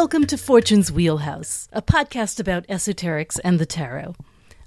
Welcome to Fortune's Wheelhouse, a podcast about esoterics and the tarot.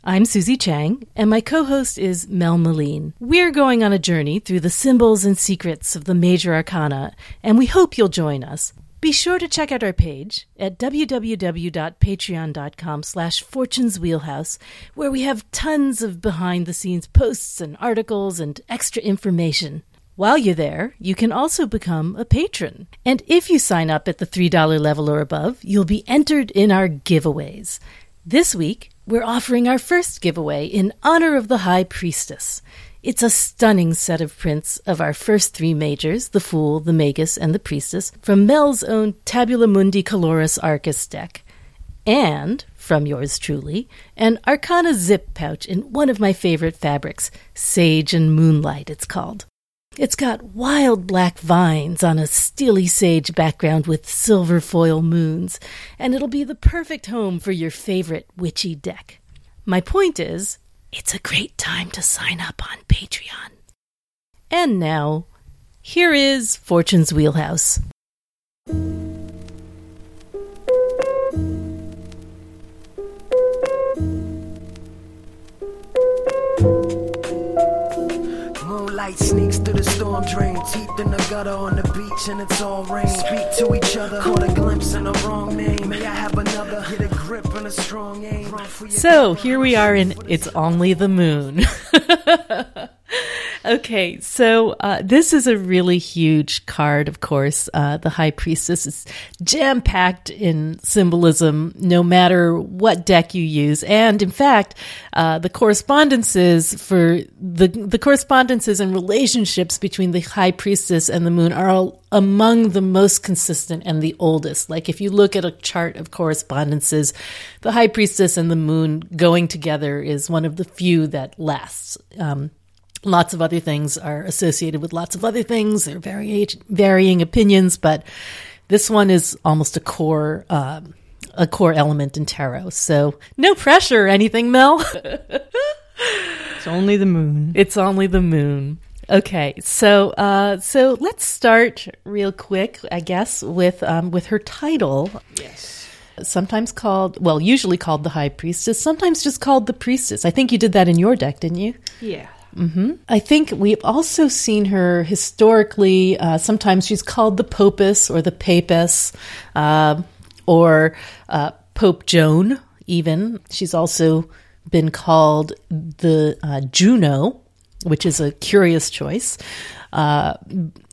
I'm Susie Chang, and my co host is Mel Meleen. We're going on a journey through the symbols and secrets of the major arcana, and we hope you'll join us. Be sure to check out our page at www.patreon.com slash Fortune's Wheelhouse, where we have tons of behind-the-scenes posts and articles and extra information. While you're there, you can also become a patron. And if you sign up at the $3 level or above, you'll be entered in our giveaways. This week, we're offering our first giveaway in honor of the High Priestess. It's a stunning set of prints of our first three majors, the Fool, the Magus, and the Priestess, from Mel's own Tabula Mundi Coloris Arcus deck. And, from yours truly, an Arcana zip pouch in one of my favorite fabrics, Sage and Moonlight, it's called. It's got wild black vines on a steely sage background with silver foil moons, and it'll be the perfect home for your favorite witchy deck. My point is, it's a great time to sign up on Patreon. And now, here is Fortune's Wheelhouse. Moonlight sneaks through the storm drain. Teeth in the gutter on the beach and it's all rain. Speak to each other. Caught a glimpse in the wrong name. May I have another? Get a grip and a strong aim. Run for your So here we are in It's Only the Moon. okay, so uh, this is a really huge card, of course. Uh, the High Priestess is jam packed in symbolism, no matter what deck you use. And in fact, uh, the correspondences for the, the correspondences and relationships between the High Priestess and the Moon are all among the most consistent and the oldest. Like if you look at a chart of correspondences, the High Priestess and the Moon going together is one of the few that lasts. Um, lots of other things are associated with lots of other things. There are vari- varying opinions, but this one is almost a core. Um, a core element in tarot. So, no pressure or anything, Mel. It's only the moon. It's only the moon. Okay, so uh, so let's start real quick, I guess, with um, with her title. Yes. Sometimes called, well, usually called the High Priestess. Sometimes just called the Priestess. I think you did that in your deck, didn't you? Yeah. I think we've also seen her historically. Uh, sometimes she's called the Popus or the Papus, uh, or uh, Pope Joan. Even she's also been called the uh, Juno, which is a curious choice. Uh,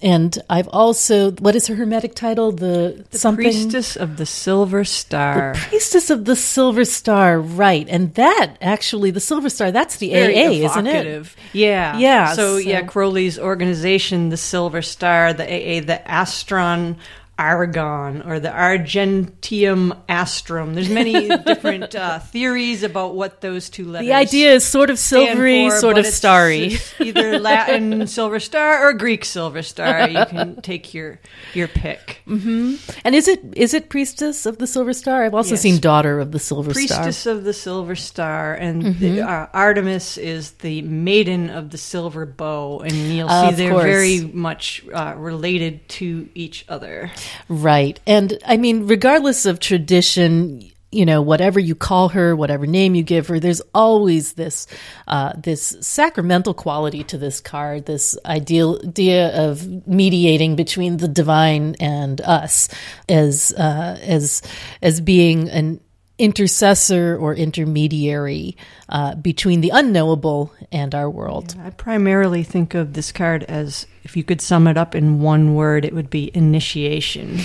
and I've also what is her hermetic title? The, The something priestess of the silver star. priestess of the Silver Star, right? And that actually, the Silver Star, that's the Very AA, isn't it? Yeah. Yeah, So, so- yeah, Crowley's organization, the Silver Star, the AA, the Astron Aragon or the Argenteum Astrum. There's many different uh, theories about what those two letters The idea is sort of silvery, for, sort of starry. either Latin Silver Star or Greek Silver Star. You can take your your pick. And is it is it priestess of the Silver Star? I've also Yes. seen daughter of the Silver Star. priestess of the silver star and the, uh, artemis is the maiden of the silver bow and you'll see Of they're course. very much uh, related to each other. Right. And I mean, regardless of tradition, you know, whatever you call her, whatever name you give her, there's always this uh, this sacramental quality to this card. This ideal idea of mediating between the divine and us, as uh, as as being an intercessor or intermediary uh, between the unknowable and our world. i primarily think of this card as if you could sum it up in one word it would be initiation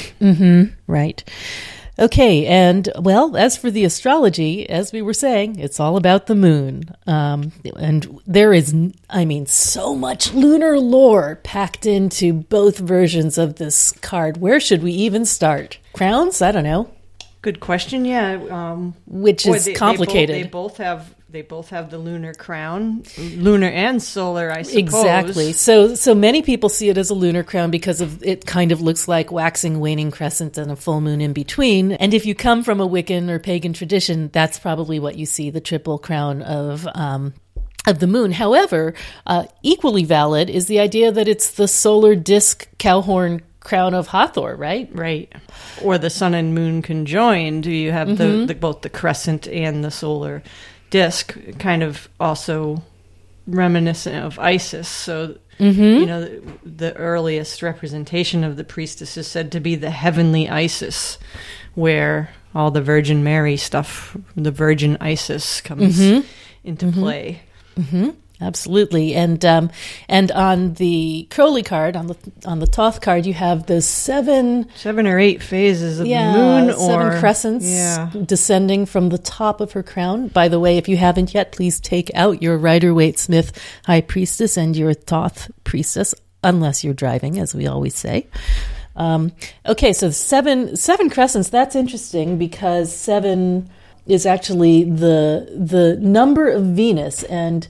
Right. Okay, and well, as for the astrology, as we were saying, it's all about the moon. Um, and there is, I mean, so much lunar lore packed into both versions of this card. Where should we even start? Crowns? I don't know. Good question yeah um, Which is they- they both- complicated. they both have they both have the lunar crown lunar and solar i suppose Exactly. So so many people see it as a lunar crown because of it kind of looks like waxing waning crescent and a full moon in between. And if you come from a Wiccan or pagan tradition, that's probably what you see, the triple crown of um of the moon. However, uh, equally valid is the idea that it's the solar disk cowhorn crown of Hathor, right? Right. Or the sun and moon conjoined. You have Mm-hmm. the, the both the crescent and the solar disk, kind of also reminiscent of Isis. So Mm-hmm. you know the, the earliest representation of the priestess is said to be the heavenly Isis, where all the Virgin Mary stuff, the Virgin Isis, comes Mm-hmm. into play. Absolutely, and um, and on the Crowley card, on the on the Thoth card, you have the seven Seven or eight phases of yeah the moon, or seven crescents Yeah. descending from the top of her crown. By the way, if you haven't yet, please take out your Rider Waite Smith High Priestess and your Thoth Priestess, unless you're driving, as we always say. Um, okay, so seven seven crescents. That's interesting because seven is actually the the number of Venus, and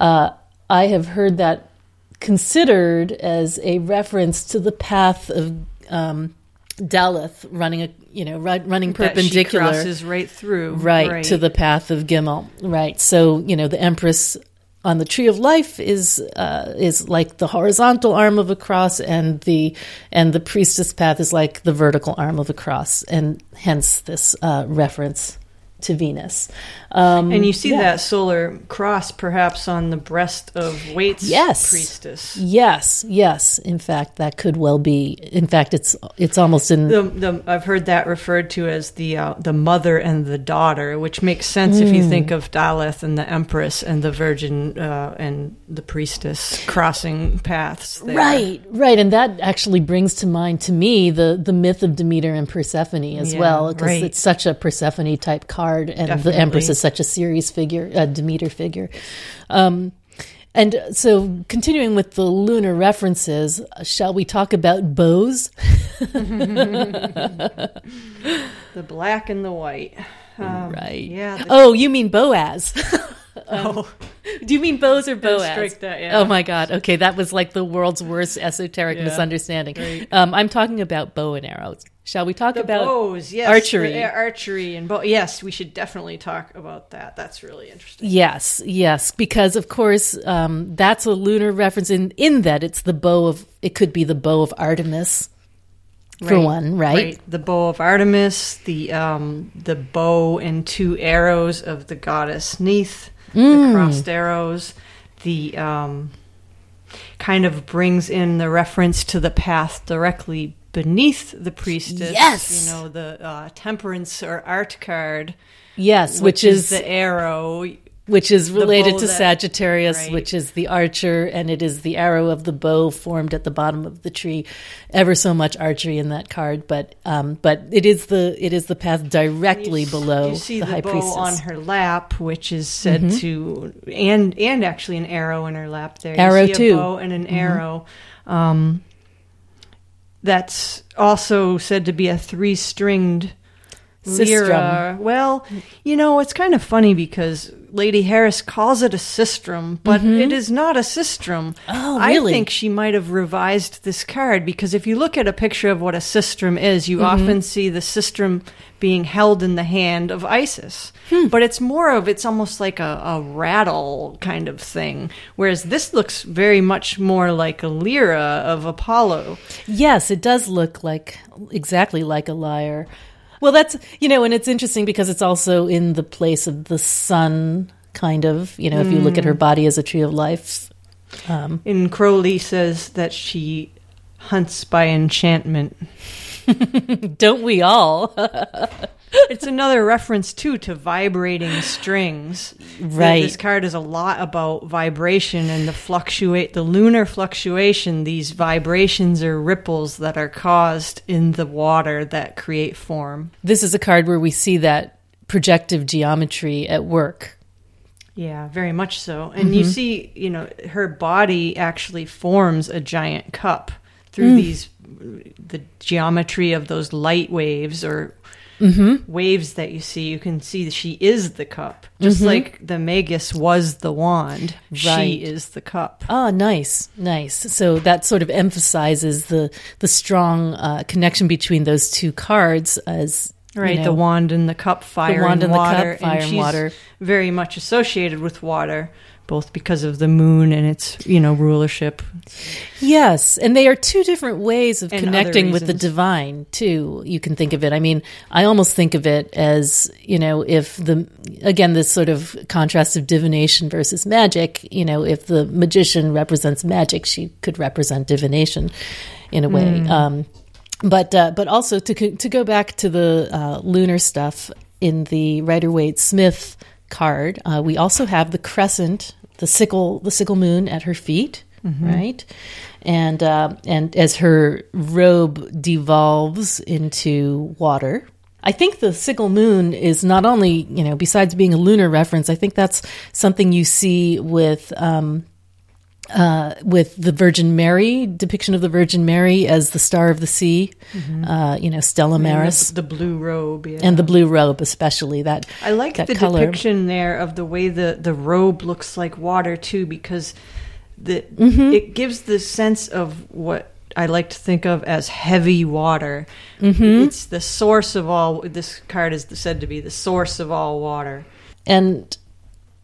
uh, I have heard that considered as a reference to the path of um, Daleth running a you know ru- running That she perpendicular crosses right through, right, to the path of Gimel. Right. So, you know, the Empress on the tree of life is uh, is like the horizontal arm of a cross and the and the priestess path is like the vertical arm of a cross and hence this uh, reference to Venus. Um, And you see yeah. that solar cross perhaps on the breast of Waite's Yes. priestess. Yes, yes. In fact, that could well be. In fact, it's it's almost in The, the, I've heard that referred to as the uh, the mother and the daughter, which makes sense if you Hmm. think of Daleth and the Empress and the Virgin uh, and the priestess crossing paths. There. Right, right, and that actually brings to mind to me the the myth of Demeter and Persephone as Yeah, well, because right. it's such a Persephone type card, and the Empress is such a Ceres figure, a Demeter figure. Um, and so, continuing with the lunar references, shall we talk about bows? The black and the white. Um, right. Yeah. the- Oh, you mean Boaz? oh, Do you mean bows or Boaz? that, yeah. Oh my God. Okay, that was like the world's worst esoteric Yeah. misunderstanding. Um, I'm talking about bow and arrows. Shall we talk the about bows, yes, archery? the archery, and bow. Yes, we should definitely talk about that. That's really interesting. Yes, yes, because of course um, that's a lunar reference. In in that it's the bow of it could be the bow of Artemis for Right, one, right? The bow of Artemis, the um, the bow and two arrows of the goddess Neith, Mm. the crossed arrows, the um, kind of brings in the reference to the path directly beneath the priestess. Yes. you know the uh, temperance or art card, Yes, which, is, the arrow. Which is related to that- Sagittarius, right. which is the archer, and it is the arrow of the bow formed at the bottom of the tree. Ever so much archery in that card, but um, but it is the it is the path directly You below You see the, the, high bow priestess. on her lap, which is said Mm-hmm. to, and and actually an arrow in her lap. There, you Arrow too. bow and an arrow. Um, that's also said to be a three-stringed lyra. Well, you know, it's kind of funny because Lady Harris calls it a sistrum, but it is not a sistrum. Mm-hmm. Oh, really? I think she might have revised this card because if you look at a picture of what a sistrum is, you Mm-hmm. often see the sistrum being held in the hand of Isis. Hmm. But it's more of, it's almost like a, a rattle kind of thing. Whereas this looks very much more like a lyra of Apollo. Yes, it does look like exactly like a lyre. Well, that's you know, and it's interesting because it's also in the place of the sun, kind of. You know, if you look at her body as a tree of life. Um, And Crowley says that she hunts by enchantment. don't we all? it's another reference too to vibrating strings. Right. This card is a lot about vibration and the fluctuate the lunar fluctuation, these vibrations or ripples that are caused in the water that create form. this is a card where we see that projective geometry at work. Yeah, very much so. And you mm-hmm. see, you know, her body actually forms a giant cup through mm. these the geometry of those light waves or waves that you see. You can see that she is the cup, just like the magus was the wand. Right. She is the cup. Ah, nice, nice. So that sort of emphasizes the the strong uh, connection between those two cards as you Right, know, the wand and the cup, fire wand and and the cup, water, fire and she's water. very much associated with water. Both because of the moon and its you know rulership. Yes, and they are two different ways of And connecting with the divine too. You can think of it. I mean, I almost think of it as you know, if the again this sort of contrast of divination versus magic. You know, if the magician represents magic, she could represent divination in a way. Um, but uh, but also to to go back to the uh, lunar stuff in the Rider Waite Smith card, uh, we also have the crescent, the sickle, the sickle moon at her feet, right? And uh, and as her robe devolves into water. I think the sickle moon is not only, you know, besides being a lunar reference, I think that's something you see with um, uh, with the Virgin Mary depiction of the Virgin Mary as the star of the sea, uh, you know, Stella Maris, the, the blue robe, yeah. and the blue robe, especially that. I like that the color. depiction there of the way the, the robe looks like water too, because the Mm-hmm. it gives the sense of what I like to think of as heavy water. Mm-hmm. It's the source of all. This card is said to be the source of all water. and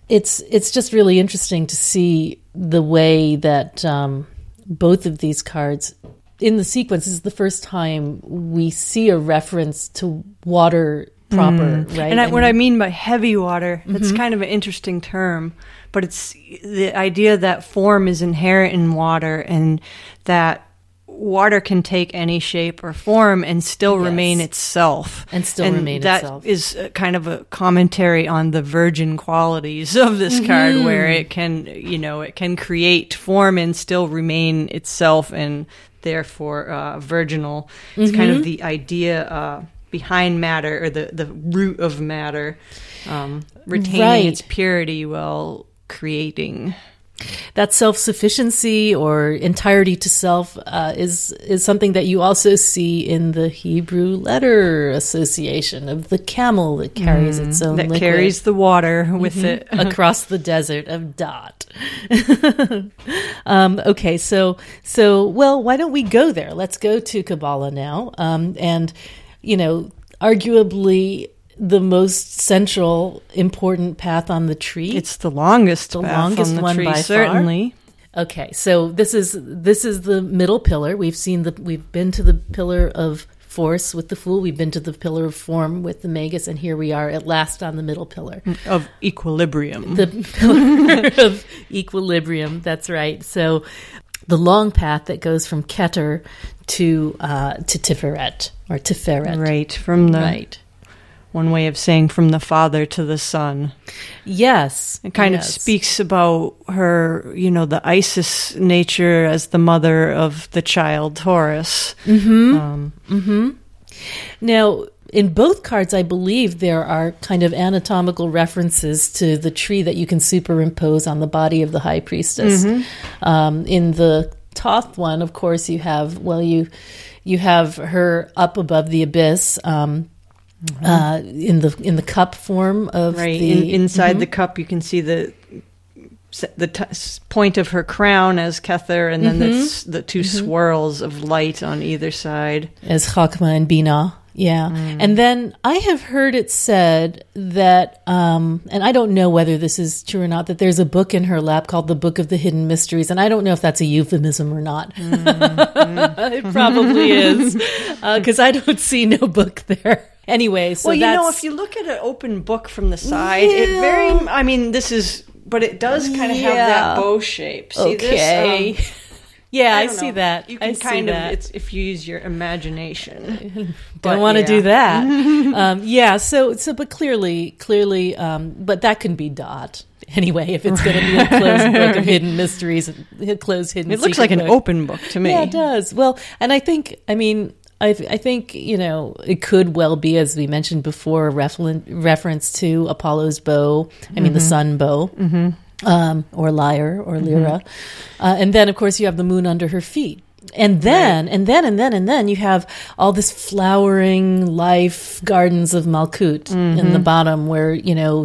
it's it's just really interesting to see the way that um, both of these cards in the sequence is the first time we see a reference to water proper, right? Mm. And I, what I mean- mean by heavy water, that's Mm-hmm. kind of an interesting term, but it's the idea that form is inherent in water and that water can take any shape or form and still Yes. remain itself. And still remain that itself. is a kind of a commentary on the virgin qualities of this Mm-hmm. card where it can, you know, it can create form and still remain itself and therefore uh, virginal. It's kind Mm-hmm. of the idea uh, behind matter or the, the root of matter, um, retaining Right. its purity while creating. That self sufficiency or entirety to self uh, is is something that you also see in the Hebrew letter association of the camel that carries its own Mm. that liquid carries the water with it. across the desert of Dot. um, okay, so so well, why don't we go there? Let's go to Kabbalah now, um, and you know, arguably the most central important path on the tree. It's the longest, The path longest on the one tree, by far. certainly. Okay, so this is this is the middle pillar. We've seen the we've been to the pillar of force with the fool. We've been to the pillar of form with the magus, and here we are at last on the middle pillar, Of equilibrium. the pillar of equilibrium. That's right. So the long path that goes from Keter to uh, to Tiferet or Tiferet. right, from the Right. One way of saying from the father to the son. Yes. It kind yes. of speaks about her, you know, the Isis nature as the mother of the child Horus. Mm-hmm. Um, Now, in both cards, I believe there are kind of anatomical references to the tree that you can superimpose on the body of the high priestess. Um, in the Thoth one, of course, you have well, you you have her up above the abyss. Um, Mm-hmm. uh, in the in the cup form of right the in, inside mm-hmm. the cup, you can see the the t- point of her crown as Kether, and then mm-hmm. the, s- the 2 swirls of light on either side. as Chokmah and Bina. Yeah. Mm. And then I have heard it said that, um, and I don't know whether this is true or not, that there's a book in her lap called The Book of the Hidden Mysteries. And I don't know if that's a euphemism or not. it probably is, uh, because I don't see no book there. Anyway, so well, you know, if you look at an open book from the side, it very. I mean, this is, but it does kind of have that bow shape. See okay. this? Um, yeah, I, don't see that. You can I kind that. of. It's if you use your imagination. don't want to yeah. do that. um, yeah. So, so, but clearly, clearly, um, but that can be dot anyway. If it's going to be a closed book of hidden mysteries, closed hidden. It looks like an open book to me. Yeah, it does. Well, and I think, I mean, I, I think you know it could well be, as we mentioned before, a referen- reference to Apollo's bow. I mean, the sun bow. Um, or lyre or lyra, uh, and then of course you have the moon under her feet, and then and then and then and then you have all this flowering life gardens of Malkut in the bottom, where you know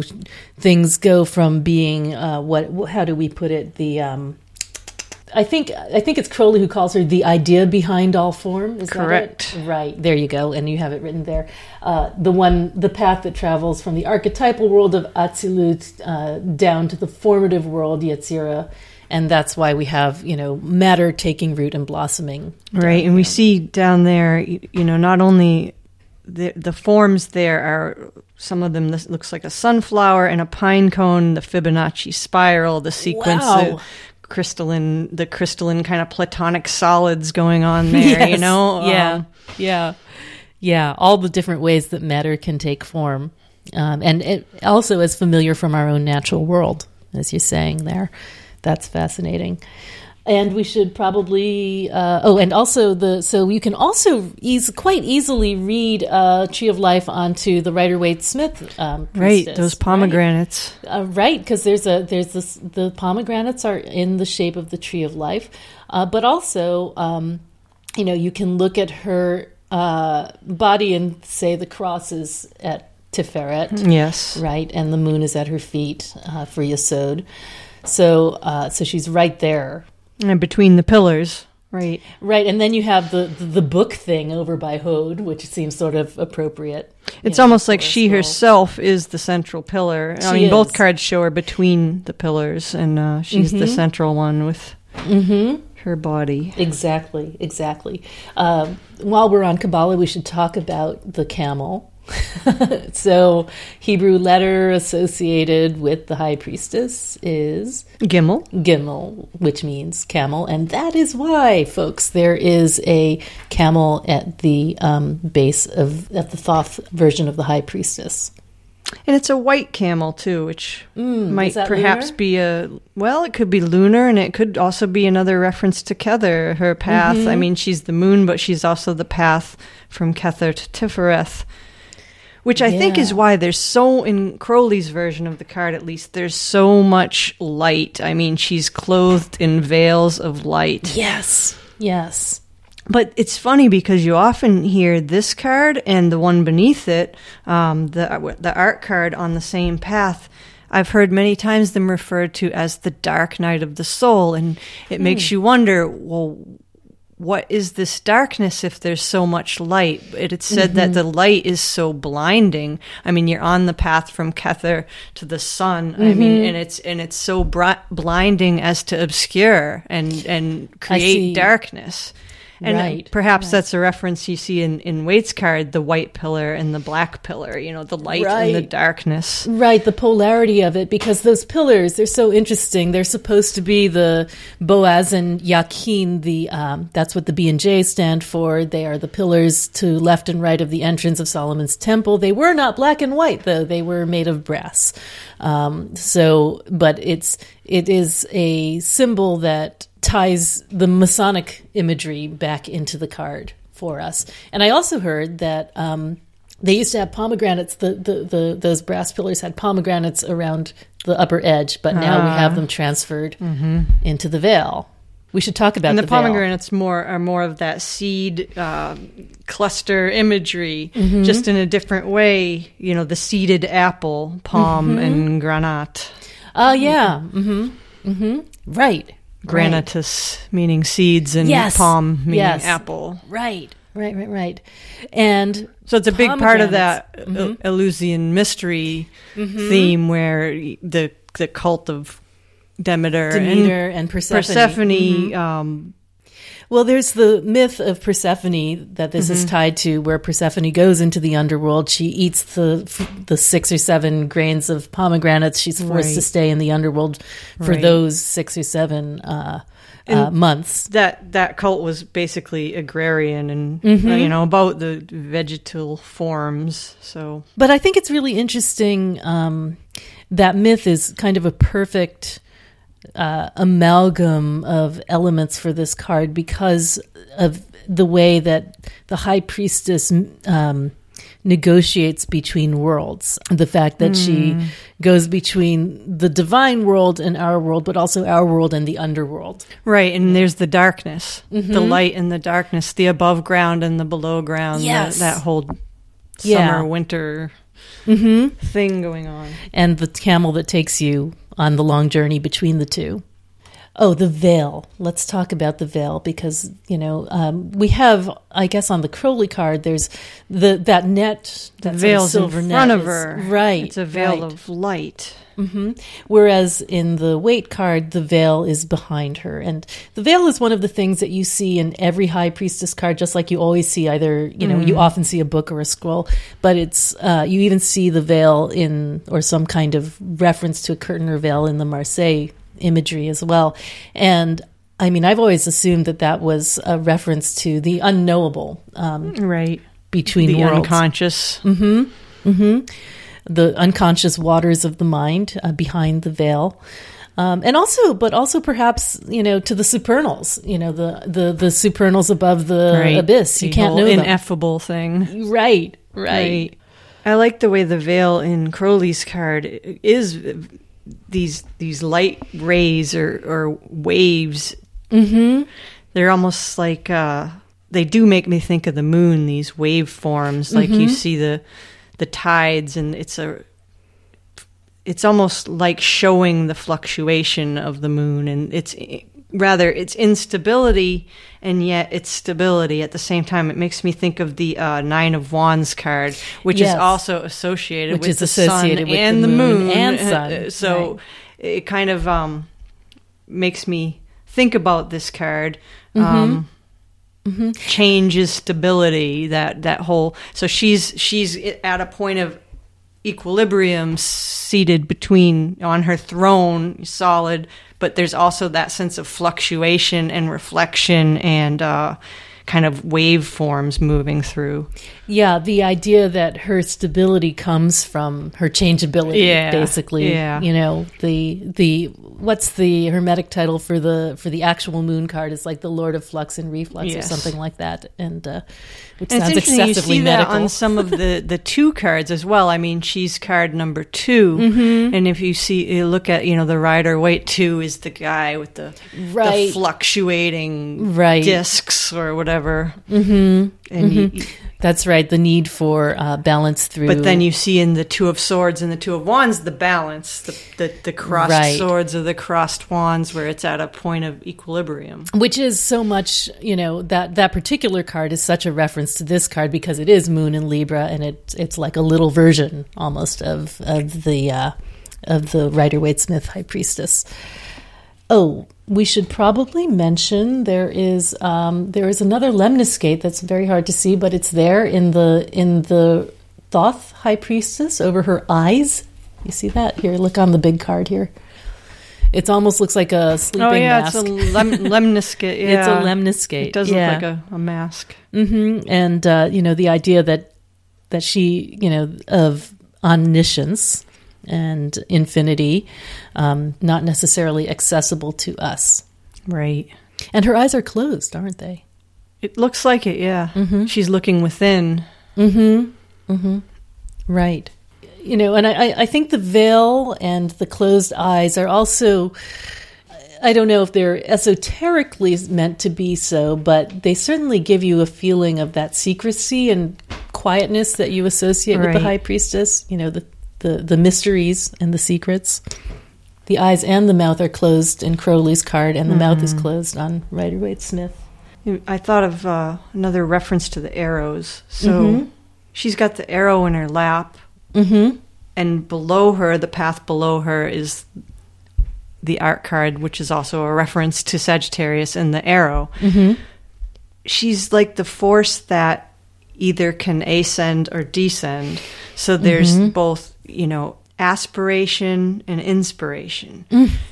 things go from being uh, what how do we put it? The um, I think I think it's Crowley who calls her the idea behind all form. Is Correct. That it? Right there, you go, and you have it written there. Uh, the one, the path that travels from the archetypal world of Atzilut uh, down to the formative world Yetzira, and that's why we have you know matter taking root and blossoming. Right, and we see down there, you know, not only the the forms there are some of them. This looks like a sunflower and a pine cone, the Fibonacci spiral, the sequence, Wow. the crystalline, the crystalline kind of platonic solids going on there. You know, yeah, Um, yeah, yeah. All the different ways that matter can take form, um, and it also is familiar from our own natural world, as you're saying there. That's fascinating. And we should probably uh, oh, and also the so you can also ease quite easily read uh, Tree of Life onto the Rider Waite Smith um, right. Those right? pomegranates. Uh, right, because there's a there's this the pomegranates are in the shape of the tree of life, uh, but also um, you know you can look at her uh, body and say the cross is at Tiferet, Yes. right, and the moon is at her feet uh, for Yesod. So uh, so she's right there, And between the pillars. Right. right, and then you have the the, the book thing over by Hod, which seems sort of appropriate. It's know, almost like she herself is the central pillar. I She mean, both cards show her between the pillars, and uh, she's the central one with her body. Exactly, exactly. Um, while we're on Kabbalah, we should talk about the camel. so, Hebrew letter associated with the high priestess is Gimel. Gimel, which means camel, and that is why, folks, there is a camel at the um, base of at the Thoth version of the high priestess. And it's a white camel too, which might Mm, that perhaps lunar? be a well, it could be lunar, and it could also be another reference to Kether, her path. Mm-hmm. I mean, she's the moon, but she's also the path from Kether to Tifereth, which I think is why there's so in Crowley's version of the card, at least there's so much light. I mean, she's clothed in veils of light. Yes, yes. But it's funny because you often hear this card and the one beneath it, um, the the art card on the same path. I've heard many times them referred to as the dark night of the soul, and it makes you wonder, well, what is this darkness if there's so much light? It, it's said that mm-hmm. the light is so blinding. I mean, you're on the path from Kether to the sun. I mean, mm-hmm. and it's and it's so bri- blinding as to obscure and and create darkness. And Right, perhaps that's a reference you see in, in Waite's card, the white pillar and the black pillar, you know, the light and the darkness. Right, the polarity of it, because those pillars, they're so interesting. They're supposed to be the Boaz and Yakin, the, um, that's what the B and J stand for. They are the pillars to left and right of the entrance of Solomon's temple. They were not black and white, though. They were made of brass. Um, so, but it's, it is a symbol that ties the Masonic imagery back into the card for us. And I also heard that, um, they used to have pomegranates. The, the, the those brass pillars had pomegranates around the upper edge, but now we have them transferred into the veil. We should talk about And the, the, veil. pomegranates more are more of that seed uh, cluster imagery, Mm-hmm. just in a different way. You know, the seeded apple, palm, Mm-hmm. and granat. Oh yeah, mm-hmm, mm-hmm. Right, Granatus meaning seeds, and Yes. palm meaning Yes. apple. right, right, right, right. And So it's a big part of that uh, Eleusinian mystery theme, where the the cult of Demeter, and Demeter and Persephone. Persephone, um, Well, there's the myth of Persephone that this Mm-hmm. is tied to, where Persephone goes into the underworld. She eats the the six or seven grains of pomegranates. She's forced to stay in the underworld for Right. those six or seven uh, uh, months. that that cult was basically agrarian and Mm-hmm. you know about the vegetal forms. So But I think it's really interesting. Um, that myth is kind of a perfect uh, amalgam of elements for this card because of the way that the high priestess um, negotiates between worlds. The fact that she goes between the divine world and our world, but also our world and the underworld. right, and there's the darkness, the Mm-hmm. light and the darkness, the above ground and the below ground. Yes. that, that whole Yeah. Mm-hmm. summer winter thing going on. and the camel that takes you on the long journey between the two. Oh, the veil. Let's talk about the veil because you know um, we have, I guess, on the Crowley card. There's the that net, that veil's silver in net front of is- her. right? It's a veil right. of light. Whereas in the Waite card, the veil is behind her. And the veil is one of the things that you see in every high priestess card, just like you always see either, you know, you often see a book or a scroll, but it's, uh, you even see the veil in, or some kind of reference to a curtain or veil in the Marseille imagery as well. And I mean, I've always assumed that that was a reference to the unknowable um, Right. between The worlds unconscious. The unconscious waters of the mind uh, behind the veil. Um, and also, but also perhaps, you know, to the supernals, you know, the, the, the supernals above the Right. abyss. You The can't know them. ineffable thing. right, right. I like the way the veil in Crowley's card is these these light rays or, or waves. Mm-hmm. They're almost like uh, they do make me think of the moon. These wave forms, like you see the the tides, and it's a it's almost like showing the fluctuation of the moon, and it's rather it's instability and yet it's stability at the same time. It makes me think of the uh, Nine of Wands card, which Yes. is also associated Which with is the associated sun with and the the moon moon, and Uh, sun. uh, So Right. it kind of um, makes me think about this card. Mm-hmm. Um, Change is stability. That that whole. So she's she's at a point of equilibrium, seated between on her throne, solid. But there's also that sense of fluctuation and reflection and uh, kind of waveforms moving through. Yeah, the idea that her stability comes from her changeability, Yeah, basically. yeah. You know, the the what's the hermetic title for the for the actual moon card is like the Lord of Flux and Reflux Yes. or something like that, and uh, which And sounds it's interesting you see medical. that on some of the the two cards as well. I mean, she's card number 2 Mm-hmm. and if you see you look at you know the rider waite two is the guy with the, Right. the fluctuating Right. discs or whatever. Mm-hmm. And you- That's right. The need for uh, balance through. but then you see in the two of swords and the two of wands the balance, the the, the crossed Right. swords or the crossed wands, where it's at a point of equilibrium. which is so much you know that that particular card is such a reference to this card because it is moon in libra and it it's like a little version almost of of the uh of the rider waite smith high priestess oh we should probably mention there is um there is another lemniscate that's very hard to see but it's there in the in the thoth high priestess over her eyes you see that here look on the big card here it almost looks like a sleeping mask. oh yeah, mask. it's a lem- lemniscate. Yeah. It's a lemniscate. It does yeah. look like a, a mask. hmm And uh, you know the idea that that she, you know, of omniscience and infinity, um, not necessarily accessible to us. Right. And her eyes are closed, aren't they? It looks like it, yeah. Mm-hmm. She's looking within. Right. You know, and I, I- I think the veil and the closed eyes are also. I don't know if they're esoterically meant to be so, but they certainly give you a feeling of that secrecy and quietness that you associate with the high priestess. You know, the, the, the mysteries and the secrets. The eyes and the mouth are closed in Crowley's card, and the mouth is closed on Rider Waite Smith. I thought of uh, another reference to the arrows. So Mm-hmm. she's got the arrow in her lap, Mm-hmm. and below her, the path below her, is the art card, which is also a reference to Sagittarius and the arrow. Mm-hmm. She's like the force that either can ascend or descend. So there's Mm-hmm. both, you know, aspiration and inspiration.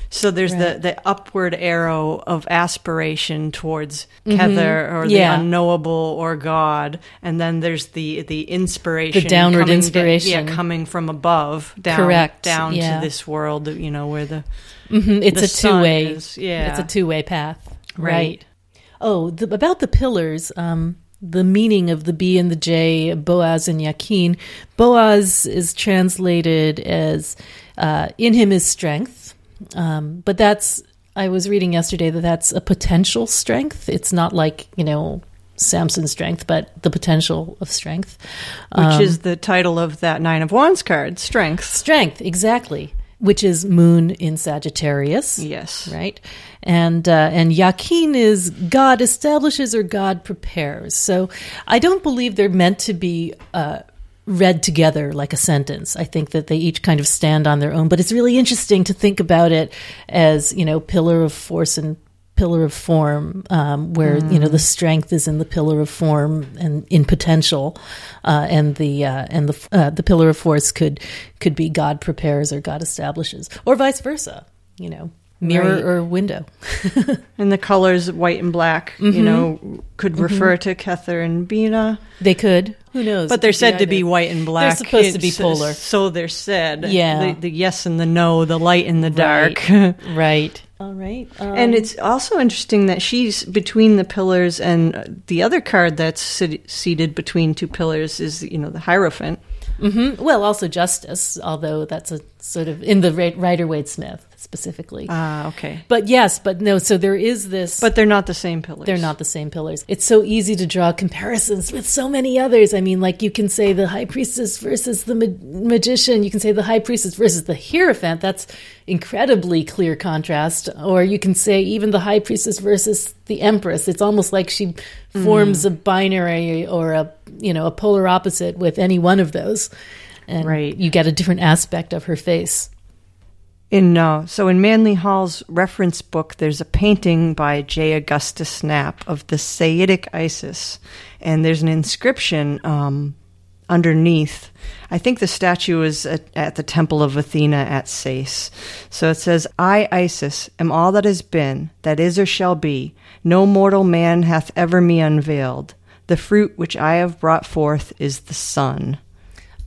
So there's the, the upward arrow of aspiration towards Kether or Mm-hmm. Yeah. the unknowable or God, and then there's the the inspiration, The downward da- inspiration. yeah, coming from above, down, Correct, down yeah. to this world, you know, where the hmm It's the a two way. yeah. it's a two way path. Right. Right. Oh, the, about the pillars. Um, the meaning of the B and the J, Boaz and Yakin. Boaz is translated as uh, "in him is strength," um, but that's. I was reading yesterday that that's a potential strength. It's not like you know Samson's strength, but the potential of strength. which Um, is the title of that Nine of Wands card, Strength. strength exactly which is moon in Sagittarius. Yes. Right, and uh, and Yakin is God establishes or God prepares. So I don't believe they're meant to be uh, read together like a sentence. I think that they each kind of stand on their own. But it's really interesting to think about it as you know pillar of force and pillar of form, um, where you know the strength is in the pillar of form and in potential, uh, and the uh, and the uh, the pillar of force could could be God prepares or God establishes, or vice versa. You know, mirror Right. or window. And the colors white and black, Mm-hmm. you know, could refer to Kether and Bina. They could. Who knows? But they're said to be white and black. They're supposed to be polar. So they're said. Yeah. The, the yes and the no, the light and the dark. Right. right. All right. and it's also interesting that she's between the pillars, and the other card that's sit- seated between two pillars is, you know, the Hierophant. hmm Well, also justice, although that's a sort of in the Ri- Rider Waite Smith specifically. Ah, okay. but yes, but no. So there is this. But they're not the same pillars. they're not the same pillars. It's so easy to draw comparisons with so many others. I mean, like you can say the high priestess versus the ma- magician. You can say the high priestess versus the hierophant. That's incredibly clear contrast. Or you can say even the high priestess versus the empress. It's almost like she forms a binary or a you know a polar opposite with any one of those, and Right. you get a different aspect of her face. In uh, so in Manly Hall's reference book, there's a painting by J. Augustus Knapp of the Saitic Isis, and there's an inscription um, underneath. I think the statue is at, at the Temple of Athena at Sais. So it says, "I Isis am all that has been, that is or shall be. No mortal man hath ever me unveiled. The fruit which I have brought forth is the sun."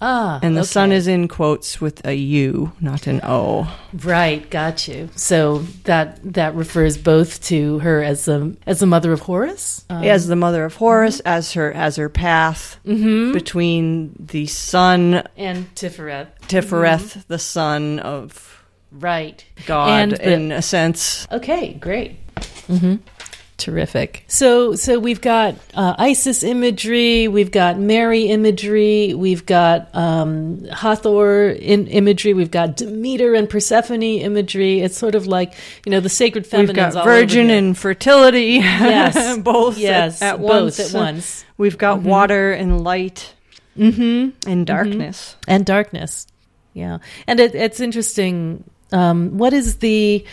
Ah, And the okay. sun is in quotes with a U, not an O. Right, got you. So that that refers both to her as the as the mother of Horus. Um, as the mother of Horus, as her as her path Mm-hmm. between the sun and Tifereth. Tifereth, the son of Right. God, And the- in a sense. Okay, great. Terrific. So, so we've got uh, Isis imagery, we've got Mary imagery, we've got um, Hathor in imagery, we've got Demeter and Persephone imagery. It's sort of like you know the sacred feminines. We've got virgin and fertility, yes, both yes, at, at both once. at once, We've got water and light mm-hmm. and darkness. and darkness. Yeah, and it, it's interesting. Um, what is the?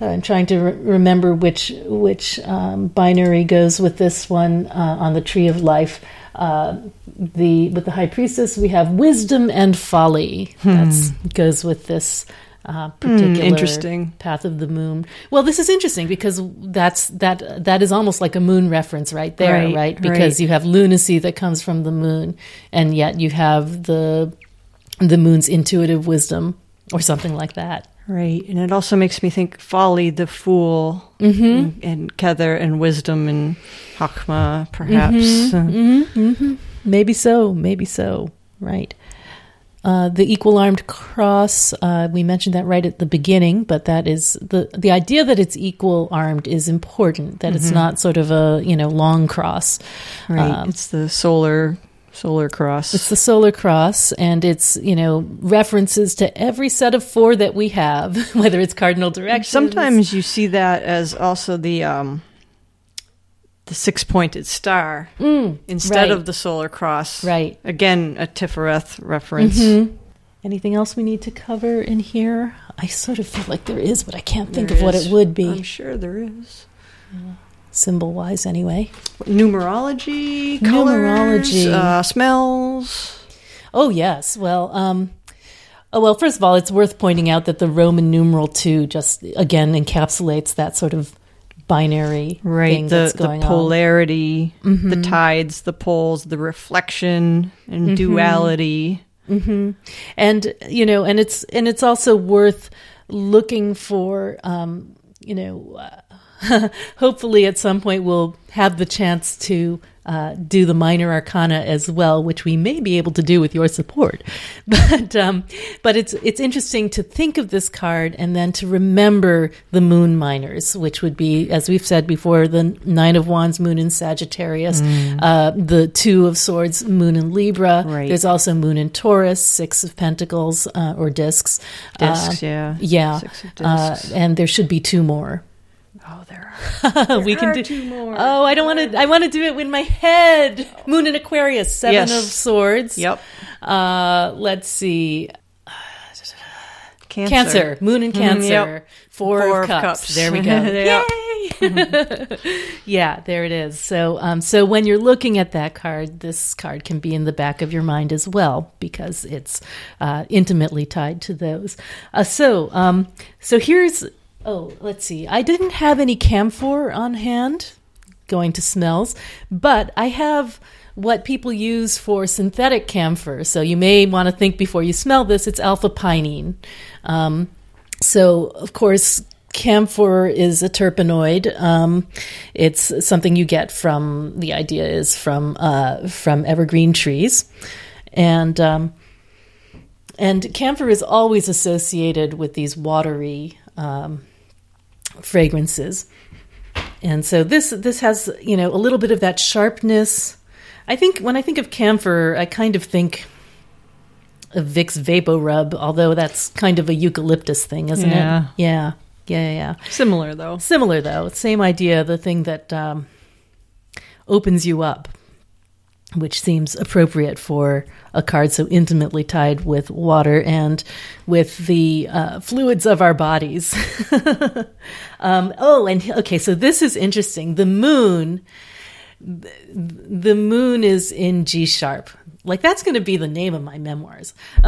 Uh, I'm trying to re- remember which which um, binary goes with this one uh, on the tree of life. Uh, the with the high priestess, we have wisdom and folly. That goes with this uh, particular interesting. path of the moon. Well, this is interesting because that's that that is almost like a moon reference right there, Right, right? Because right. you have lunacy that comes from the moon, and yet you have the the moon's intuitive wisdom or something like that. Right, and it also makes me think folly, the fool, Mm-hmm. and, and Kether, and wisdom, and Hakma, perhaps. Mm-hmm. Uh, Maybe so, maybe so. Right. Uh, the equal armed cross, uh, we mentioned that right at the beginning, but that is the the idea that it's equal armed is important. That it's not sort of a you know long cross. Right, Um, it's the solar solar cross. It's the solar cross, and it's you know references to every set of four that we have, whether it's cardinal directions. Sometimes you see that as also the um, the six pointed star Mm, instead right. of the solar cross. right. Again, a Tifereth reference. Mhm. Anything else we need to cover in here? I sort of feel like there is, but I can't think There of what it would be, I'm sure there is. Symbol wise, anyway. Numerology, Numerology. colors, uh, smells. Oh yes. Well, um, oh well. First of all, it's worth pointing out that the Roman numeral two just again encapsulates that sort of binary Right, the, that's the polarity, the Mhm. tides, the poles, the reflection and Mhm. duality. hmm And you know, and it's and it's also worth looking for, um, you know, uh, hopefully at some point we'll have the chance to uh, do the minor arcana as well, which we may be able to do with your support. But um, but it's it's interesting to think of this card and then to remember the moon minors, which would be, as we've said before, the nine of wands, moon in Sagittarius, uh, the two of swords, moon in Libra. Right. There's also moon in Taurus, six of pentacles uh, or discs. Discs, Uh, yeah. yeah, Uh, and there should be two more. Oh, there are. we can are do two more. Oh, I don't want to. I want to do it with my head. Moon in Aquarius, seven Yes. of swords. Yep. Uh, let's see. Cancer. Cancer. Moon in Cancer. yep. Four, Four of cups. cups. There we go. Yay! yeah, there it is. So, um, so when you're looking at that card, this card can be in the back of your mind as well because it's uh, intimately tied to those. Uh, so, um, so here's. Oh, let's see. I didn't have any camphor on hand going to smells, but I have what people use for synthetic camphor. So you may want to think before you smell this, it's alpha pinene. Um, so, of course, camphor is a terpenoid. Um, it's something you get from the idea is from uh, from evergreen trees, and um, and camphor is always associated with these watery um, fragrances. And so this this has you know a little bit of that sharpness. I think when I think of camphor, I kind of think of Vicks VapoRub, although that's kind of a eucalyptus thing, isn't Yeah. it? Yeah, yeah, yeah. Yeah. Similar though. Similar though, same idea. The thing that um, opens you up, which seems appropriate for a card so intimately tied with water and with the uh, fluids of our bodies. um, oh, and okay, so this is interesting. The moon, the moon is in G sharp. Like that's going to be the name of my memoirs.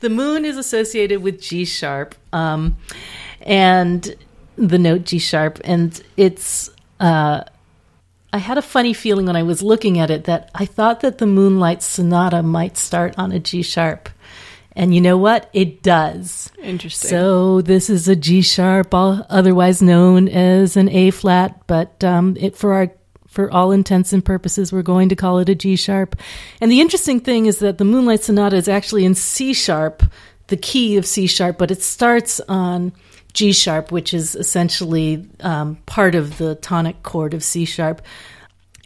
the moon is associated with G sharp, um, and the note G sharp, and it's. Uh, I had a funny feeling when I was looking at it that I thought that the Moonlight Sonata might start on a G sharp. And you know what? It does. Interesting. So this is a G sharp, all- otherwise known as an A flat, but um, it for our for all intents and purposes, we're going to call it a G sharp. And the interesting thing is that the Moonlight Sonata is actually in C sharp, the key of C sharp, but it starts on G sharp, which is essentially um, part of the tonic chord of C sharp.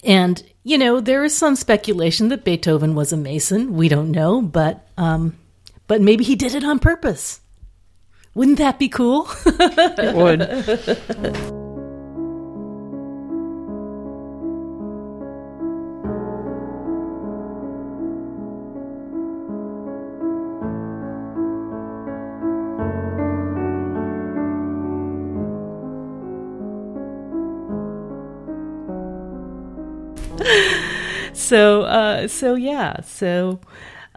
And you know, there is some speculation that Beethoven was a Mason. We don't know, but um, but maybe he did it on purpose. Wouldn't that be cool? it would. So uh, so yeah so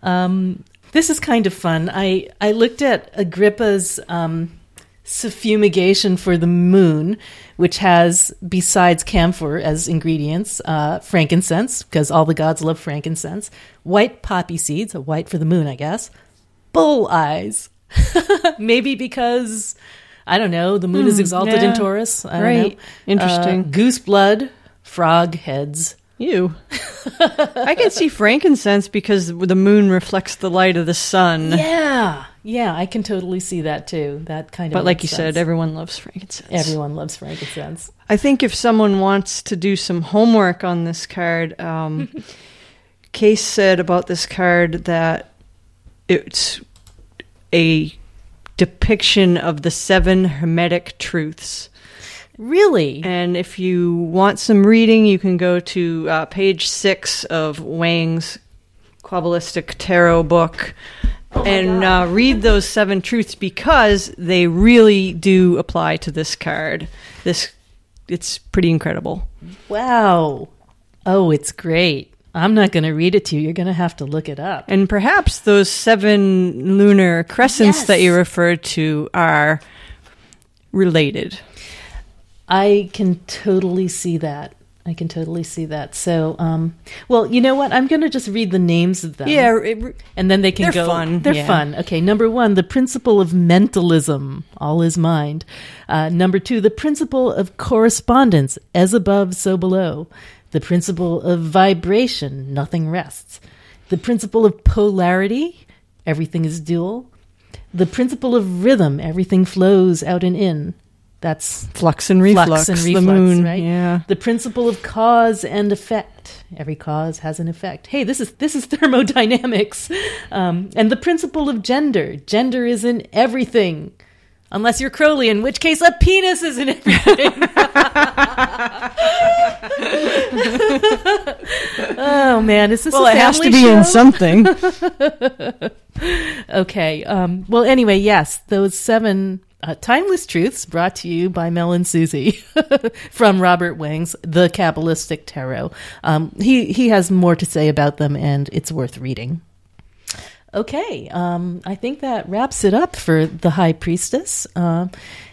um, this is kind of fun i i looked at agrippa's um, suffumigation for the moon which has besides camphor as ingredients uh, frankincense because all the gods love frankincense white poppy seeds white for the moon i guess bull eyes maybe because i don't know the moon is exalted in taurus I don't Right. know. Interesting. Uh, goose blood frog heads You. I can see frankincense because the moon reflects the light of the sun. Yeah, yeah, I can totally see that too. That kind of. But like you said, everyone loves frankincense. everyone loves frankincense. I think if someone wants to do some homework on this card, um, Case said about this card that it's a depiction of the seven hermetic truths. Really? And if you want some reading, you can go to uh, page six of Wang's Qabalistic Tarot book and uh, read those seven truths because they really do apply to this card. This it's pretty incredible. Wow. Oh, it's great. I'm not going to read it to you. You're going to have to look it up. And perhaps those seven lunar crescents Yes. that you referred to are related. I can totally see that. I can totally see that. So, um, well, you know what? I'm going to just read the names of them. Yeah, it, and then they can They're go. fun, They're yeah. fun. Okay, number one, the principle of mentalism, all is mind. Uh, number two, the principle of correspondence, as above, so below. The principle of vibration, nothing rests. The principle of polarity, everything is dual. The principle of rhythm, everything flows out and in. That's flux and reflux, flux and the moon, right? Yeah. The principle of cause and effect. Every cause has an effect. Hey, this is this is thermodynamics, um, and the principle of gender. Gender is in everything, unless you're Crowley, in which case a penis is in everything. oh man, is this Well, it has to be in something. Okay. Um, well, anyway, yes, those seven uh, timeless truths brought to you by Mel and Susie from Robert Wang's The Qabalistic Tarot. Um, he he has more to say about them, and it's worth reading. Okay, um, I think that wraps it up for the High Priestess, uh,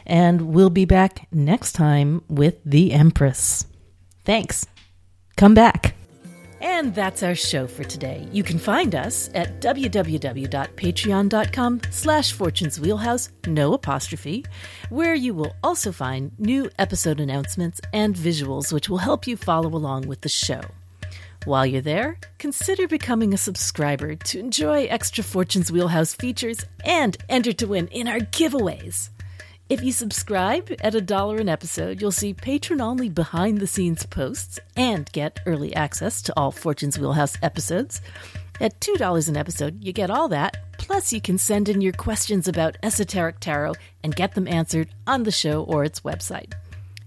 and we'll be back next time with the Empress. Thanks. Come back. And that's our show for today. You can find us at www.patreon.com slash Fortune's Wheelhouse, no apostrophe, where you will also find new episode announcements and visuals which will help you follow along with the show. While you're there, consider becoming a subscriber to enjoy extra Fortune's Wheelhouse features and enter to win in our giveaways. If you subscribe at a dollar an episode, you'll see patron only behind the scenes posts and get early access to all Fortune's Wheelhouse episodes. At $2 an episode, you get all that, plus, you can send in your questions about esoteric tarot and get them answered on the show or its website.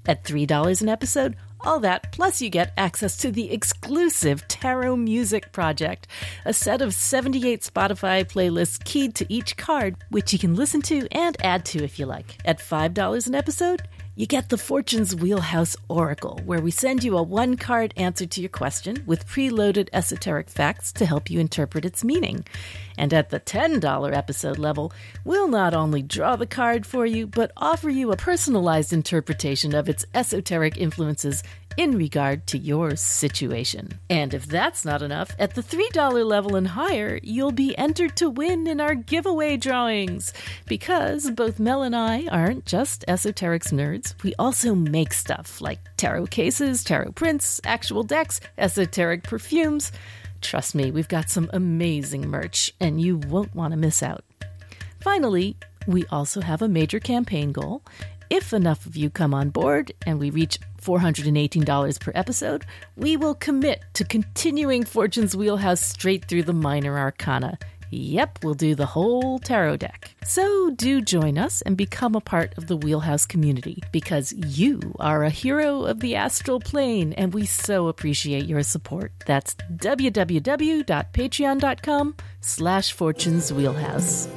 At $3 an episode, all that, plus you get access to the exclusive Tarot Music Project, a set of 78 Spotify playlists keyed to each card, which you can listen to and add to if you like. At $5 an episode, you get the Fortune's Wheelhouse Oracle, where we send you a one card answer to your question with preloaded esoteric facts to help you interpret its meaning. And at the $10 episode level, we'll not only draw the card for you, but offer you a personalized interpretation of its esoteric influences in regard to your situation. And if that's not enough, at the $3 level and higher, you'll be entered to win in our giveaway drawings. Because both Mel and I aren't just esoterics nerds, we also make stuff like tarot cases, tarot prints, actual decks, esoteric perfumes. Trust me, we've got some amazing merch, and you won't want to miss out. Finally, we also have a major campaign goal. If enough of you come on board and we reach $418 per episode, we will commit to continuing Fortune's Wheelhouse straight through the minor arcana. Yep, we'll do the whole tarot deck. So do join us and become a part of the Wheelhouse community because you are a hero of the astral plane and we so appreciate your support. That's www.patreon.com slash fortunes wheelhouse.